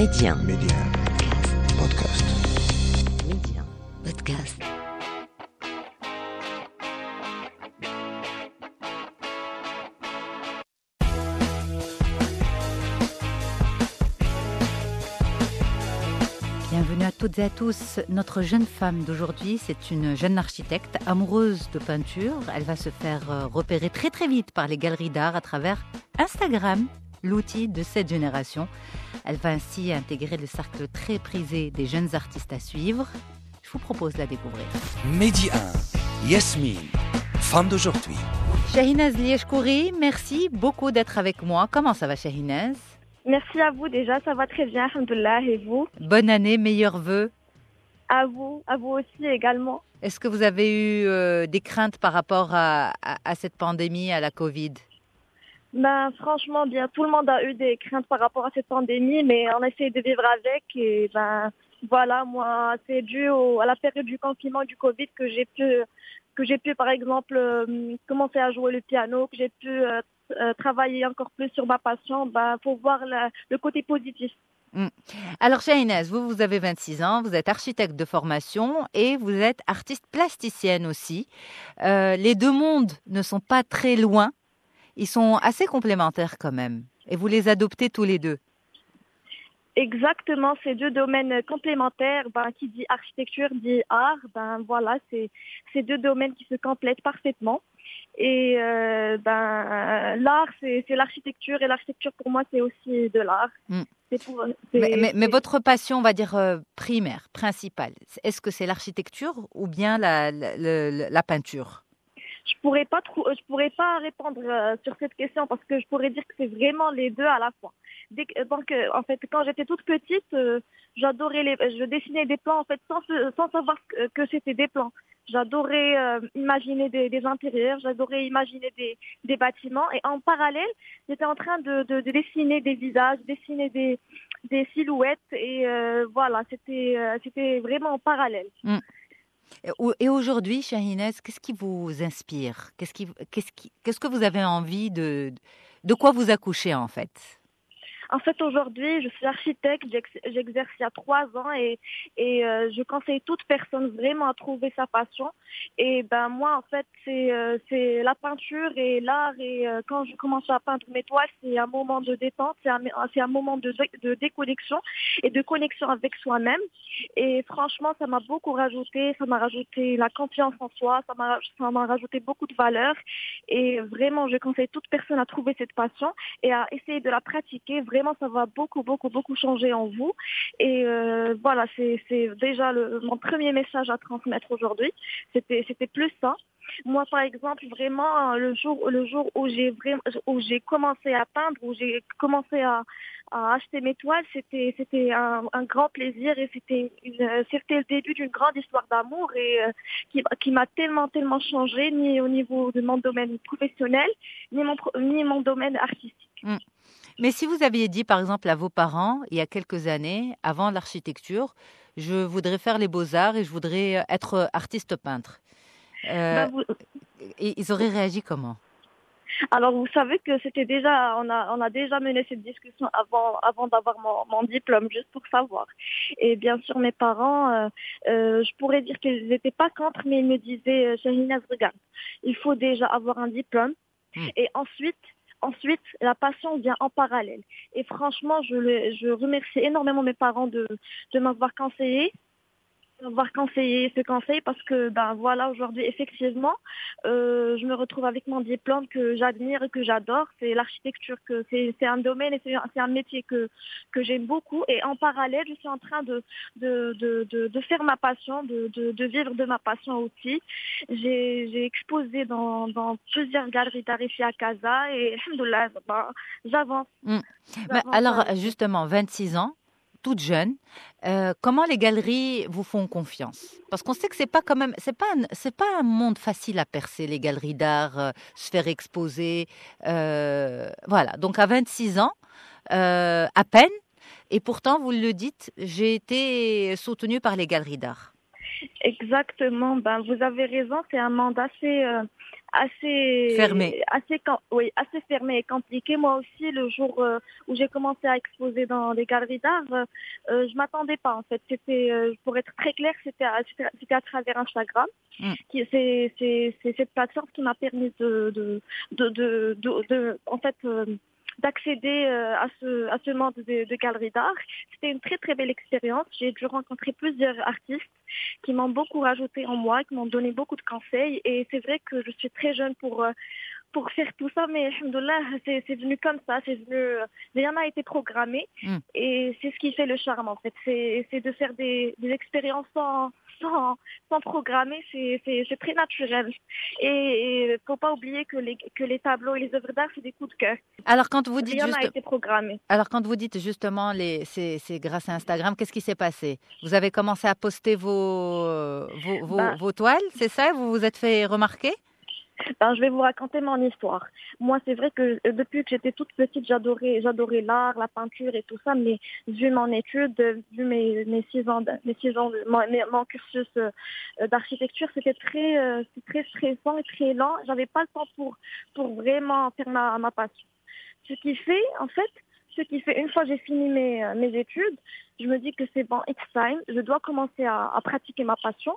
Média. Média. Podcast. Média. Podcast. Bienvenue à toutes et à tous. Notre jeune femme d'aujourd'hui, c'est une jeune architecte amoureuse de peinture. Elle va se faire euh, repérer très très vite par les galeries d'art à travers Instagram, l'outil de cette génération. Elle va ainsi intégrer le cercle très prisé des jeunes artistes à suivre. Je vous propose de la découvrir. Mehdi 1, Yasmine, femme d'aujourd'hui. Shahinaz Lieshkouri, merci beaucoup d'être avec moi. Comment ça va Shahinaz Merci à vous déjà, ça va très bien, alhamdoulilah, et vous? Bonne année, meilleurs vœux. À vous, à vous aussi également. Est-ce que vous avez eu euh, des craintes par rapport à, à- à cette pandémie, à la Covid? Ben franchement, bien, tout le monde a eu des craintes par rapport à cette pandémie, mais on essaie de vivre avec et ben voilà, moi c'est dû au- à la période du confinement du Covid que j'ai pu que j'ai pu par exemple euh, commencer à jouer le piano, que j'ai pu euh, euh, travailler encore plus sur ma passion. Ben faut voir le côté positif. Alors, Shahinaz, vous, vous avez 26 ans, vous êtes architecte de formation et vous êtes artiste plasticienne aussi. Euh, les deux mondes ne sont pas très loin, ils sont assez complémentaires quand même. Et vous les adoptez tous les deux. Exactement, ces deux domaines complémentaires, ben, qui dit architecture dit art, ben voilà, c'est ces deux domaines qui se complètent parfaitement. Et euh, ben l'art, c'est l'architecture et l'architecture pour moi c'est aussi de l'art. Mm. Mais, mais- mais c'est- votre passion, on va dire euh, primaire, principale, est-ce que c'est l'architecture ou bien la, la- la- la peinture? Je pourrais pas je pourrais pas répondre euh, sur cette question parce que je pourrais dire que c'est vraiment les deux à la fois. Dès que- donc euh, en fait quand j'étais toute petite, euh, j'adorais les je dessinais des plans en fait sans sans savoir que, c'était des plans. J'adorais euh, imaginer des, des intérieurs, j'adorais imaginer des, des bâtiments et en parallèle, j'étais en train de, de, de dessiner des visages, dessiner des, des silhouettes et euh, voilà, c'était euh, c'était vraiment en parallèle. Au- Et aujourd'hui, Shahinez, qu'est-ce qui vous inspire? Qu'est-ce qu'est-ce que vous avez envie de, de quoi vous accoucher en fait? En fait, aujourd'hui, je suis architecte, j'ex- j'exerce il y a trois ans et, et euh, je conseille toute personne vraiment à trouver sa passion. Et ben moi, en fait, c'est euh, la peinture et l'art. Et euh, quand je commence à peindre mes toiles, c'est un moment de détente, c'est un, moment de, de déconnexion et de connexion avec soi-même. Et franchement, ça m'a beaucoup rajouté, ça m'a rajouté la confiance en soi, ça m'a rajouté beaucoup de valeur. Et vraiment, je conseille toute personne à trouver cette passion et à essayer de la pratiquer. Vraiment, ça va beaucoup, beaucoup, beaucoup changer en vous. Et euh, voilà, c'est déjà mon premier message à transmettre aujourd'hui. C'était plus ça. Moi, par exemple, vraiment, le jour, le jour où j'ai vraiment, où j'ai commencé à peindre, où j'ai commencé à, acheter mes toiles, c'était, c'était un, grand plaisir et c'était c'était le début d'une grande histoire d'amour et euh, qui, m'a tellement, tellement changé, ni au niveau de mon domaine professionnel, ni mon, ni mon domaine artistique. Mais si vous aviez dit, par exemple, à vos parents, il y a quelques années, avant l'architecture, je voudrais faire les beaux-arts et je voudrais être artiste peintre, euh, vous- et ils auraient réagi comment? Alors, vous savez que c'était déjà, on a, on a déjà mené cette discussion avant, avant d'avoir mon, mon diplôme, juste pour savoir. Et bien sûr, mes parents, euh, euh, je pourrais dire qu'ils n'étaient pas contre, mais ils me disaient, euh, Shahinaz, regarde, il faut déjà avoir un diplôme. Hmm. Et ensuite, ensuite, la passion vient en parallèle. Et franchement, je, le, je remercie énormément mes parents de, de m'avoir conseillé m'avoir conseillé ce conseil parce que ben voilà aujourd'hui effectivement euh, je me retrouve avec mon diplôme que j'admire et que j'adore. C'est l'architecture, que c'est c'est un domaine et c'est un, métier que que j'aime beaucoup. Et en parallèle, je suis en train de de de de, de faire ma passion, de, de de vivre de ma passion aussi. J'ai j'ai exposé dans dans plusieurs galeries d'art ici à Casa et alhamdoulilah, ben, j'avance. Mm. J'avance, alors, justement, 26 ans, toute jeune, euh, comment les galeries vous font confiance? Parce qu'on sait que c'est pas quand même, c'est pas, c'est pas un monde facile à percer les galeries d'art, euh, se faire exposer, euh, voilà. Donc à 26 ans, à peine, et pourtant vous le dites, j'ai été soutenue par les galeries d'art. Exactement. Ben, vous avez raison. C'est un monde assez, assez Fermé. assez oui, assez fermé et compliqué. Moi aussi, le jour euh, où j'ai commencé à exposer dans des galeries d'art, euh, euh, je m'attendais pas en fait. C'était, euh, pour être très clair, c'était à, c'était à- travers Instagram. Mm. Qui, c'est, c'est, c'est cette plateforme qui m'a permis de, de, de, de, de- de- en fait. euh, d'accéder euh, à ce à ce monde de, de galeries d'art. C'était une très très belle expérience. J'ai dû rencontrer plusieurs artistes qui m'ont beaucoup rajouté en moi, qui m'ont donné beaucoup de conseils. Et c'est vrai que je suis très jeune pour euh, pour faire tout ça, mais alhamdoulilah, c'est c'est venu comme ça, c'est venu, euh, rien n'a été programmé, Mm. et c'est ce qui fait le charme en fait, c'est c'est de faire des, des expériences sans, sans, sans programmer, c'est très naturel. Et il faut pas oublier que les, que les tableaux et les œuvres d'art, c'est des coups de cœur. Alors quand vous dites Rien juste, été programmé. alors quand vous dites justement les, c'est, grâce à Instagram, qu'est-ce qui s'est passé? Vous avez commencé à poster vos vos, vos, Bah. vos toiles, c'est ça? Vous vous êtes fait remarquer? Ben, je vais vous raconter mon histoire. Moi, c'est vrai que euh, depuis que j'étais toute petite, j'adorais, j'adorais l'art, la peinture et tout ça. Mais vu mon étude, euh, vu mes, mes six ans, mes six ans, mon, mon cursus euh, d'architecture, c'était très, euh, très stressant et très lent. J'avais pas le temps pour, pour vraiment faire ma, ma passion. Ce qui fait, en fait, ce qui fait, une fois j'ai fini mes, mes études, je me dis que c'est bon, it's time, je dois commencer à, à pratiquer ma passion.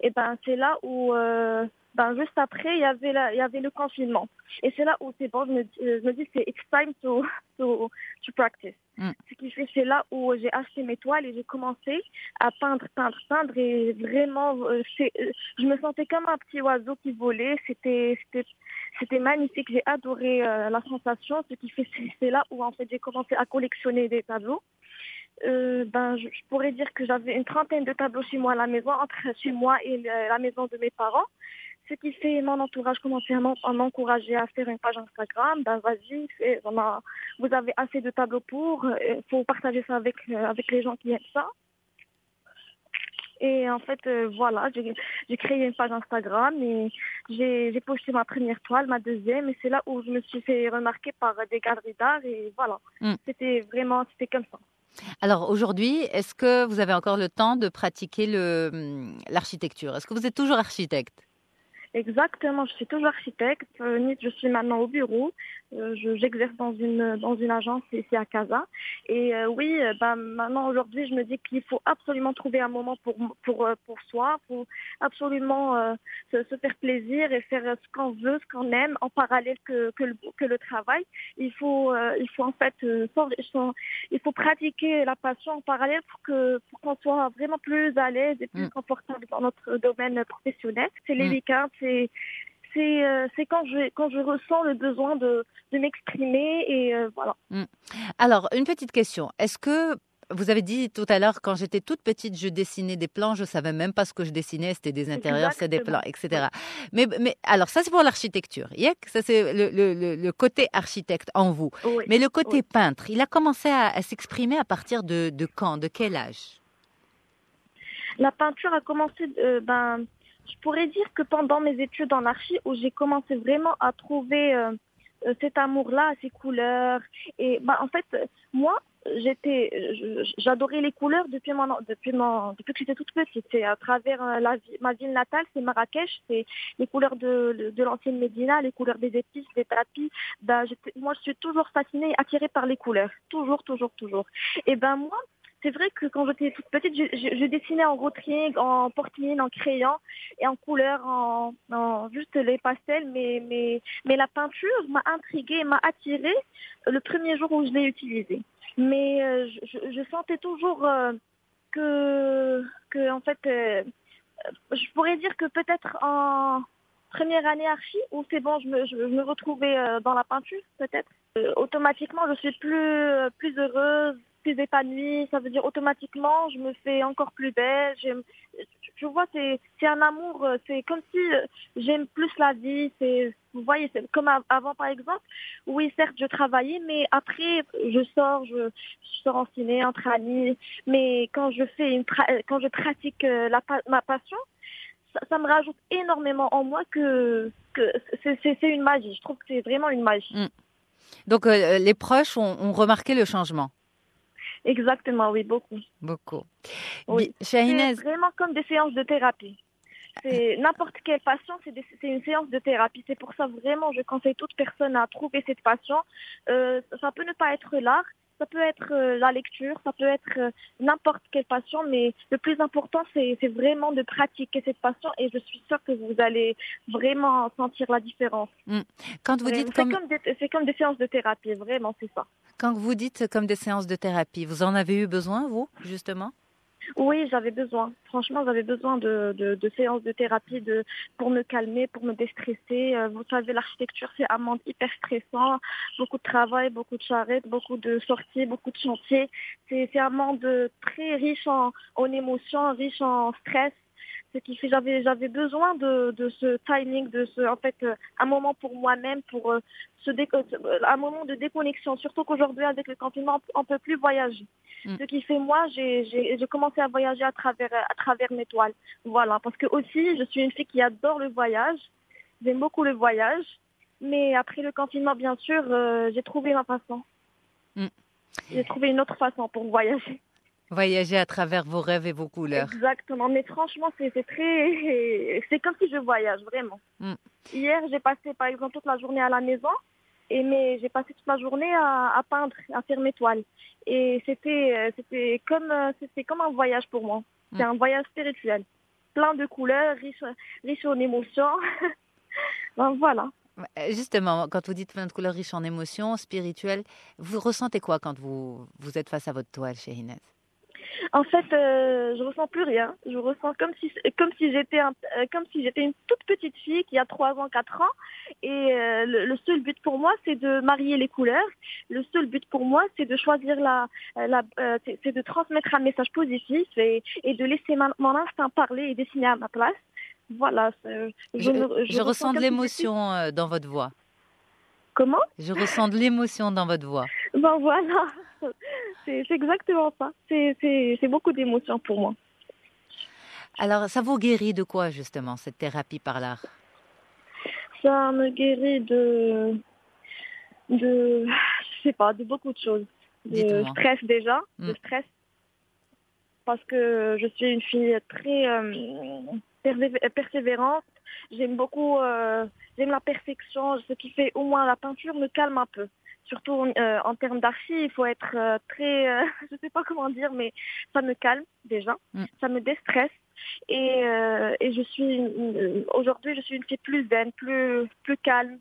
Et ben, c'est là où, euh, ben, juste après, il y avait la, il y avait le confinement. Et c'est là où c'est bon, je me, dis- euh, je me dis c'est it's time to, to, to practice. Mm. Ce qui fait, c'est là où j'ai acheté mes toiles et j'ai commencé à peindre, peindre, peindre et vraiment, euh, c'est, je me sentais comme un petit oiseau qui volait. C'était, c'était, c'était magnifique. J'ai adoré euh, la sensation. Ce qui fait, c'est, c'est là où en fait j'ai commencé à collectionner des tableaux. Euh, ben, je, je pourrais dire que j'avais une trentaine de tableaux chez moi à la maison, entre chez moi et le- la maison de mes parents. Ce qui fait mon entourage commençait à m'en- à m'encourager à faire une page Instagram. Ben vas-y, vous avez assez de tableaux pour. Il faut partager ça avec euh, avec les gens qui aiment ça. Et en fait, euh, voilà, j'ai j'ai créé une page Instagram et j'ai j'ai posté ma première toile, ma deuxième, et c'est là où je me suis fait remarquer par des galeries d'art et voilà. Mm. C'était vraiment, c'était comme ça. Alors aujourd'hui, est-ce que vous avez encore le temps de pratiquer hum, l'architecture? Est-ce que vous êtes toujours architecte? Exactement, je suis toujours architecte. Euh, je suis maintenant au bureau. Euh, je- J'exerce dans une dans une agence ici à Casa. Et euh, oui, euh, ben, maintenant aujourd'hui, je me dis qu'il faut absolument trouver un moment pour pour pour soi, pour absolument euh, se, se faire plaisir et faire ce qu'on veut, ce qu'on aime, en parallèle que que le, que le travail. Il faut euh, il faut en fait euh, il faut pratiquer la passion en parallèle pour que pour qu'on soit vraiment plus à l'aise et plus Mm. confortable dans notre domaine professionnel. C'est les Mm. week-ends, c'est c'est euh, c'est quand je quand je ressens le besoin de de m'exprimer et euh, voilà. Alors, une petite question. Est-ce que vous avez dit tout à l'heure, quand j'étais toute petite, je dessinais des plans, je savais même pas ce que je dessinais, c'était des intérieurs, c'était des plans, etc. Mais, mais alors, ça c'est pour l'architecture. Ça c'est le, le- le- le côté architecte en vous. Oui. Mais le côté Oui. peintre, il a commencé à, à s'exprimer à partir de, de quand, de quel âge? La peinture a commencé, euh, ben, je pourrais dire que pendant mes études en archi, où j'ai commencé vraiment à trouver euh, euh, cet amour-là, ces couleurs. Et ben, en fait, moi, j'étais, j'adorais les couleurs depuis mon, depuis mon, depuis que j'étais toute petite. C'est à travers euh, ma ville natale, c'est Marrakech, c'est les couleurs de, de l'ancienne Médina, les couleurs des épices, des tapis. Ben, moi, je suis toujours fascinée attirée par les couleurs. Toujours, toujours, toujours. Et ben, moi, c'est vrai que quand j'étais toute petite, je, dessinais en rotring, en portine, en crayon et en couleur, en, juste les pastels. Mais, la peinture m'a intriguée, m'a attirée le premier jour où je l'ai utilisée. Mais euh, je, sentais toujours euh, que, en fait, euh, je pourrais dire que peut-être en première année archi, où c'est bon, je me, retrouvais dans la peinture, peut-être. Automatiquement, je suis plus heureuse, plus épanouie. Ça veut dire automatiquement, je me fais encore plus belle. Je vois, c'est, c'est un amour. euh, C'est comme si euh, j'aime plus la vie. C'est, vous voyez, c'est comme av- avant, par exemple. Oui, certes, je travaillais, mais après, je sors, je, sors en ciné entre amis. Mais quand je fais une, pra- quand je pratique euh, ma passion, ça, me rajoute énormément en moi que, c'est, une magie. Je trouve que c'est vraiment une magie. Donc, euh, les proches ont remarqué le changement. Exactement, oui, beaucoup. Beaucoup. Oui. C'est vraiment comme des séances de thérapie. c'est n'importe quelle passion, c'est une séance de thérapie. C'est pour ça vraiment, je conseille toute personne à trouver cette passion. Euh, ça peut ne pas être l'art, ça peut être euh, la lecture, ça peut être euh, n'importe quelle passion, mais le plus important, c'est vraiment de pratiquer cette passion et je suis sûre que vous allez vraiment sentir la différence. Quand vous Vraiment. dites C'est comme, c'est comme des séances de thérapie, vraiment, c'est ça. Quand vous dites comme des séances de thérapie, vous en avez eu besoin, vous, justement? Oui, j'avais besoin. Franchement, j'avais besoin de, de, séances de thérapie de, pour me calmer, pour me déstresser. Euh, Vous savez, l'architecture, c'est un monde hyper stressant. Beaucoup de travail, beaucoup de charrettes, beaucoup de sorties, beaucoup de chantiers. C'est c'est un monde très riche en, en émotions, riche en stress. Ce qui fait j'avais j'avais besoin de, de ce timing, de ce en fait euh, un moment pour moi-même, pour euh, se déco- euh, un moment de déconnexion. Surtout qu'aujourd'hui avec le confinement, on peut plus voyager. Mm. Ce qui fait moi, j'ai commencé à voyager à travers à travers mes toiles. Voilà, parce que aussi je suis une fille qui adore le voyage. J'aime beaucoup le voyage, mais après le confinement, bien sûr, euh, j'ai trouvé ma façon. Mm. J'ai trouvé une autre façon pour voyager. Voyager à travers vos rêves et vos couleurs. Exactement, mais franchement, c'est c'est très, c'est comme si je voyage vraiment. Mm. Hier, j'ai passé par exemple toute la journée à la maison, et mais j'ai passé toute la journée à, à peindre, à faire mes toiles, et c'était, euh, comme, euh, comme un voyage pour moi. C'est Mm. un voyage spirituel, plein de couleurs, riche, riche en émotions. ben, voilà. Justement, quand vous dites plein de couleurs riches en émotions, spirituelles, vous ressentez quoi quand vous, vous êtes face à votre toile, chez Inès? En fait, euh, je ressens plus rien. Je ressens comme si comme si j'étais un- euh, comme si j'étais une toute petite fille qui a 3 ans, 4 ans. Et euh, le, le seul but pour moi, c'est de marier les couleurs. Le seul but pour moi, c'est de choisir la, euh, la euh, c'est de transmettre un message positif et, et de laisser ma- mon instinct parler et dessiner à ma place. Voilà. Je, ressens de si l'émotion dans votre voix. Comment? Je ressens de l'émotion dans votre voix. Ben voilà. C'est exactement ça. C'est beaucoup d'émotions pour moi. Alors, ça vous guérit de quoi, justement, cette thérapie par l'art? Ça me guérit de, de, je sais pas, de beaucoup de choses. De stress déjà, de Mm. stress. Parce que je suis une fille très euh, persévé- persévérante. J'aime beaucoup, euh, j'aime la perfection, ce qui fait au moins la peinture me calme un peu. Surtout euh, en termes d'archi, il faut être euh, très, euh, je sais pas comment dire, mais ça me calme déjà, Mm. ça me déstresse. Et, euh, et je suis une- aujourd'hui je suis une fille plus zen, plus plus calme.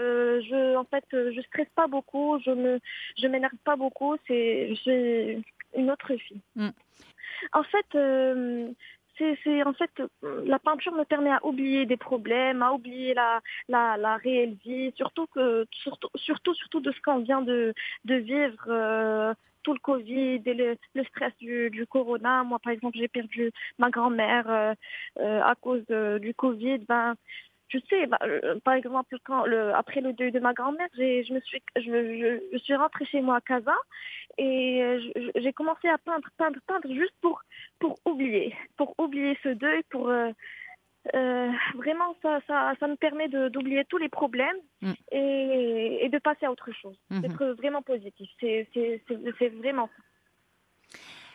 Euh, je en fait euh, je stresse pas beaucoup, je me je m'énerve pas beaucoup, c'est je suis une autre fille. Mm. En fait euh, c'est en fait euh, la peinture me permet à oublier des problèmes, à oublier la la, la réelle vie, surtout que surtout surtout surtout de ce qu'on vient de de vivre euh, tout le Covid et le, le stress du, du corona. Moi, par exemple, j'ai perdu ma grand-mère euh, euh, à cause de- du Covid. Ben, je sais, bah, euh, par exemple, quand le, après le deuil de ma grand-mère, j'ai, je me suis, je, je, je suis rentrée chez moi à Casa et euh, j'ai commencé à peindre, peindre, peindre juste pour, pour oublier, pour oublier ce deuil, pour euh, vraiment ça, ça, ça me permet de, d'oublier tous les problèmes Mm. et, et de passer à autre chose, Mhm. d'être vraiment positif. C'est, c'est, c'est, c'est vraiment ça.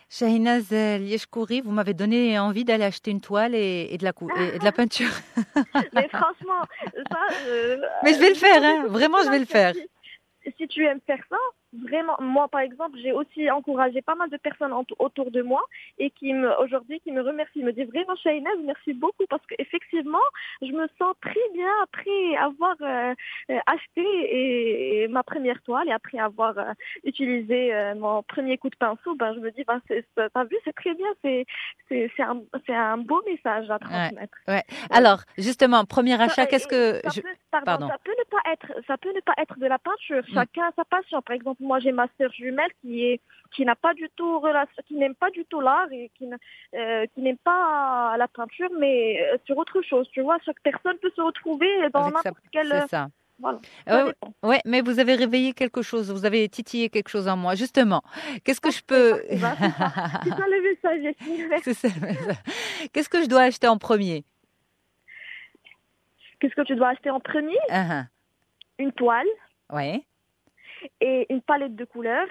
Shahinaz Lieshkouri, vous m'avez donné envie d'aller acheter une toile et, et de, la cou- et- et de la peinture. Mais franchement, ça. euh, Mais je vais le euh, faire, hein. Vraiment, je vais le faire. Si, si tu aimes faire ça, vraiment, moi par exemple, j'ai aussi encouragé pas mal de personnes autour de moi et qui me aujourd'hui qui me remercient, me disent vraiment Shahinaz, merci beaucoup parce qu'effectivement, je me sens très bien après avoir euh, euh, acheté et, et ma première toile et après avoir euh, utilisé euh, mon premier coup de pinceau, ben je me dis, ben t'as vu, c'est très bien, c'est c'est c'est un c'est un beau message à transmettre. Alors, justement, premier achat, qu'est-ce que... ça, je- peut, pardon, pardon. ça peut ne pas être, ça peut ne pas être de la peinture. Mm. Chacun a sa passion. Par exemple, moi, j'ai ma sœur jumelle qui est, qui n'a pas du tout relation, qui n'aime pas du tout l'art et qui, euh, qui n'aime pas la peinture, mais euh, sur autre chose. Tu vois, chaque personne peut se retrouver dans n'importe quel. C'est ça. Voilà. Euh. Ouais, mais vous avez réveillé quelque chose, vous avez titillé quelque chose en moi. Justement, qu'est-ce que je peux... C'est ça. Qu'est-ce que je dois acheter en premier? Qu'est-ce que tu dois acheter en premier? Ah, Une toile. Ouais. Et une palette de couleurs.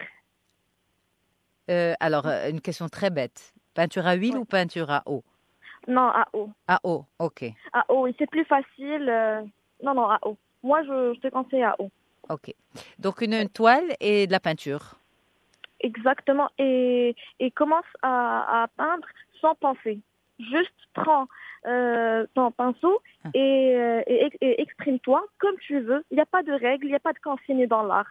Euh, alors, euh, une question très bête. Peinture à huile Ouais. ou peinture à eau? Non, à eau. À eau, ok. À eau, et c'est plus facile. euh, Non, non, à eau. Moi, je, je te conseille à eau. Ok. Donc une, une toile et de la peinture. Exactement. Et, et commence à, à peindre sans penser. Juste prends euh, ton pinceau Ah. et, et, et exprime-toi comme tu veux. Il n'y a pas de règles, il n'y a pas de consigne dans l'art.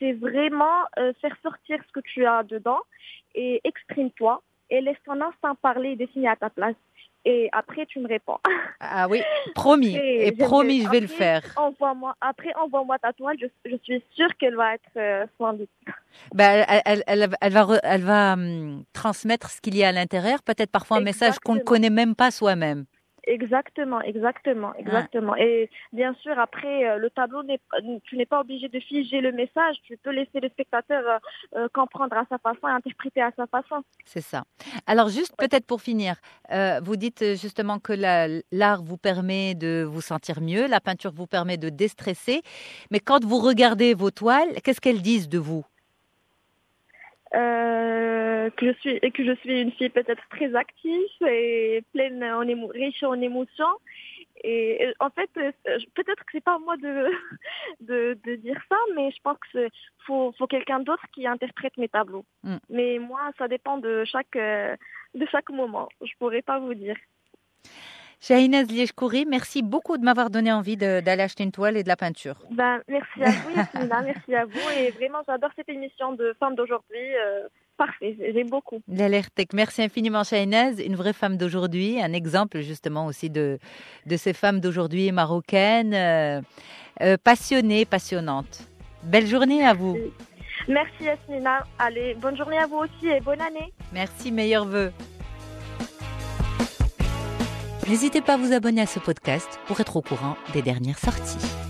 C'est vraiment euh, faire sortir ce que tu as dedans et exprime-toi et laisse ton instinct parler et dessiner à ta place. Et après, tu me réponds. Ah oui, promis. Et Et promis, je vais le faire. Envoie-moi, après, envoie-moi ta toile. Je, je suis sûre qu'elle va être euh, splendide. Ben, elle, elle, elle, elle va, elle va hum, transmettre ce qu'il y a à l'intérieur, peut-être parfois un message qu'on ne connaît même pas soi-même. Exactement, exactement, exactement. Et bien sûr, après, euh, le tableau, tu n'es pas obligé de figer le message. Tu peux laisser le spectateur euh, euh, comprendre à sa façon et interpréter à sa façon. C'est ça. Alors juste peut-être pour finir, euh, vous dites justement que la- l'art vous permet de vous sentir mieux, la peinture vous permet de déstresser, mais quand vous regardez vos toiles, qu'est-ce qu'elles disent de vous? Euh, que je suis et que je suis une fille peut-être très active et pleine en émo- riche en émotions. Et en fait, euh, peut-être que c'est pas à moi de, de de dire ça, mais je pense que faut faut quelqu'un d'autre qui interprète mes tableaux. Mm. Mais moi, ça dépend de chaque euh, de chaque moment. Je pourrais pas vous dire. Shahinaz Liège-Coury, merci beaucoup de m'avoir donné envie d'aller acheter une toile et de la peinture. Ben merci à vous, Yasmina, merci à vous et vraiment j'adore cette émission de Femmes d'aujourd'hui. euh, parfait, j'aime beaucoup. L'Alertec, merci infiniment Shahinaz, une vraie femme d'aujourd'hui, un exemple justement aussi de, de ces femmes d'aujourd'hui marocaines, euh, euh, passionnées, passionnantes. Belle journée à vous. Merci Yasmina. Allez, bonne journée à vous aussi et bonne année. Merci, meilleurs vœux. N'hésitez pas à vous abonner à ce podcast pour être au courant des dernières sorties.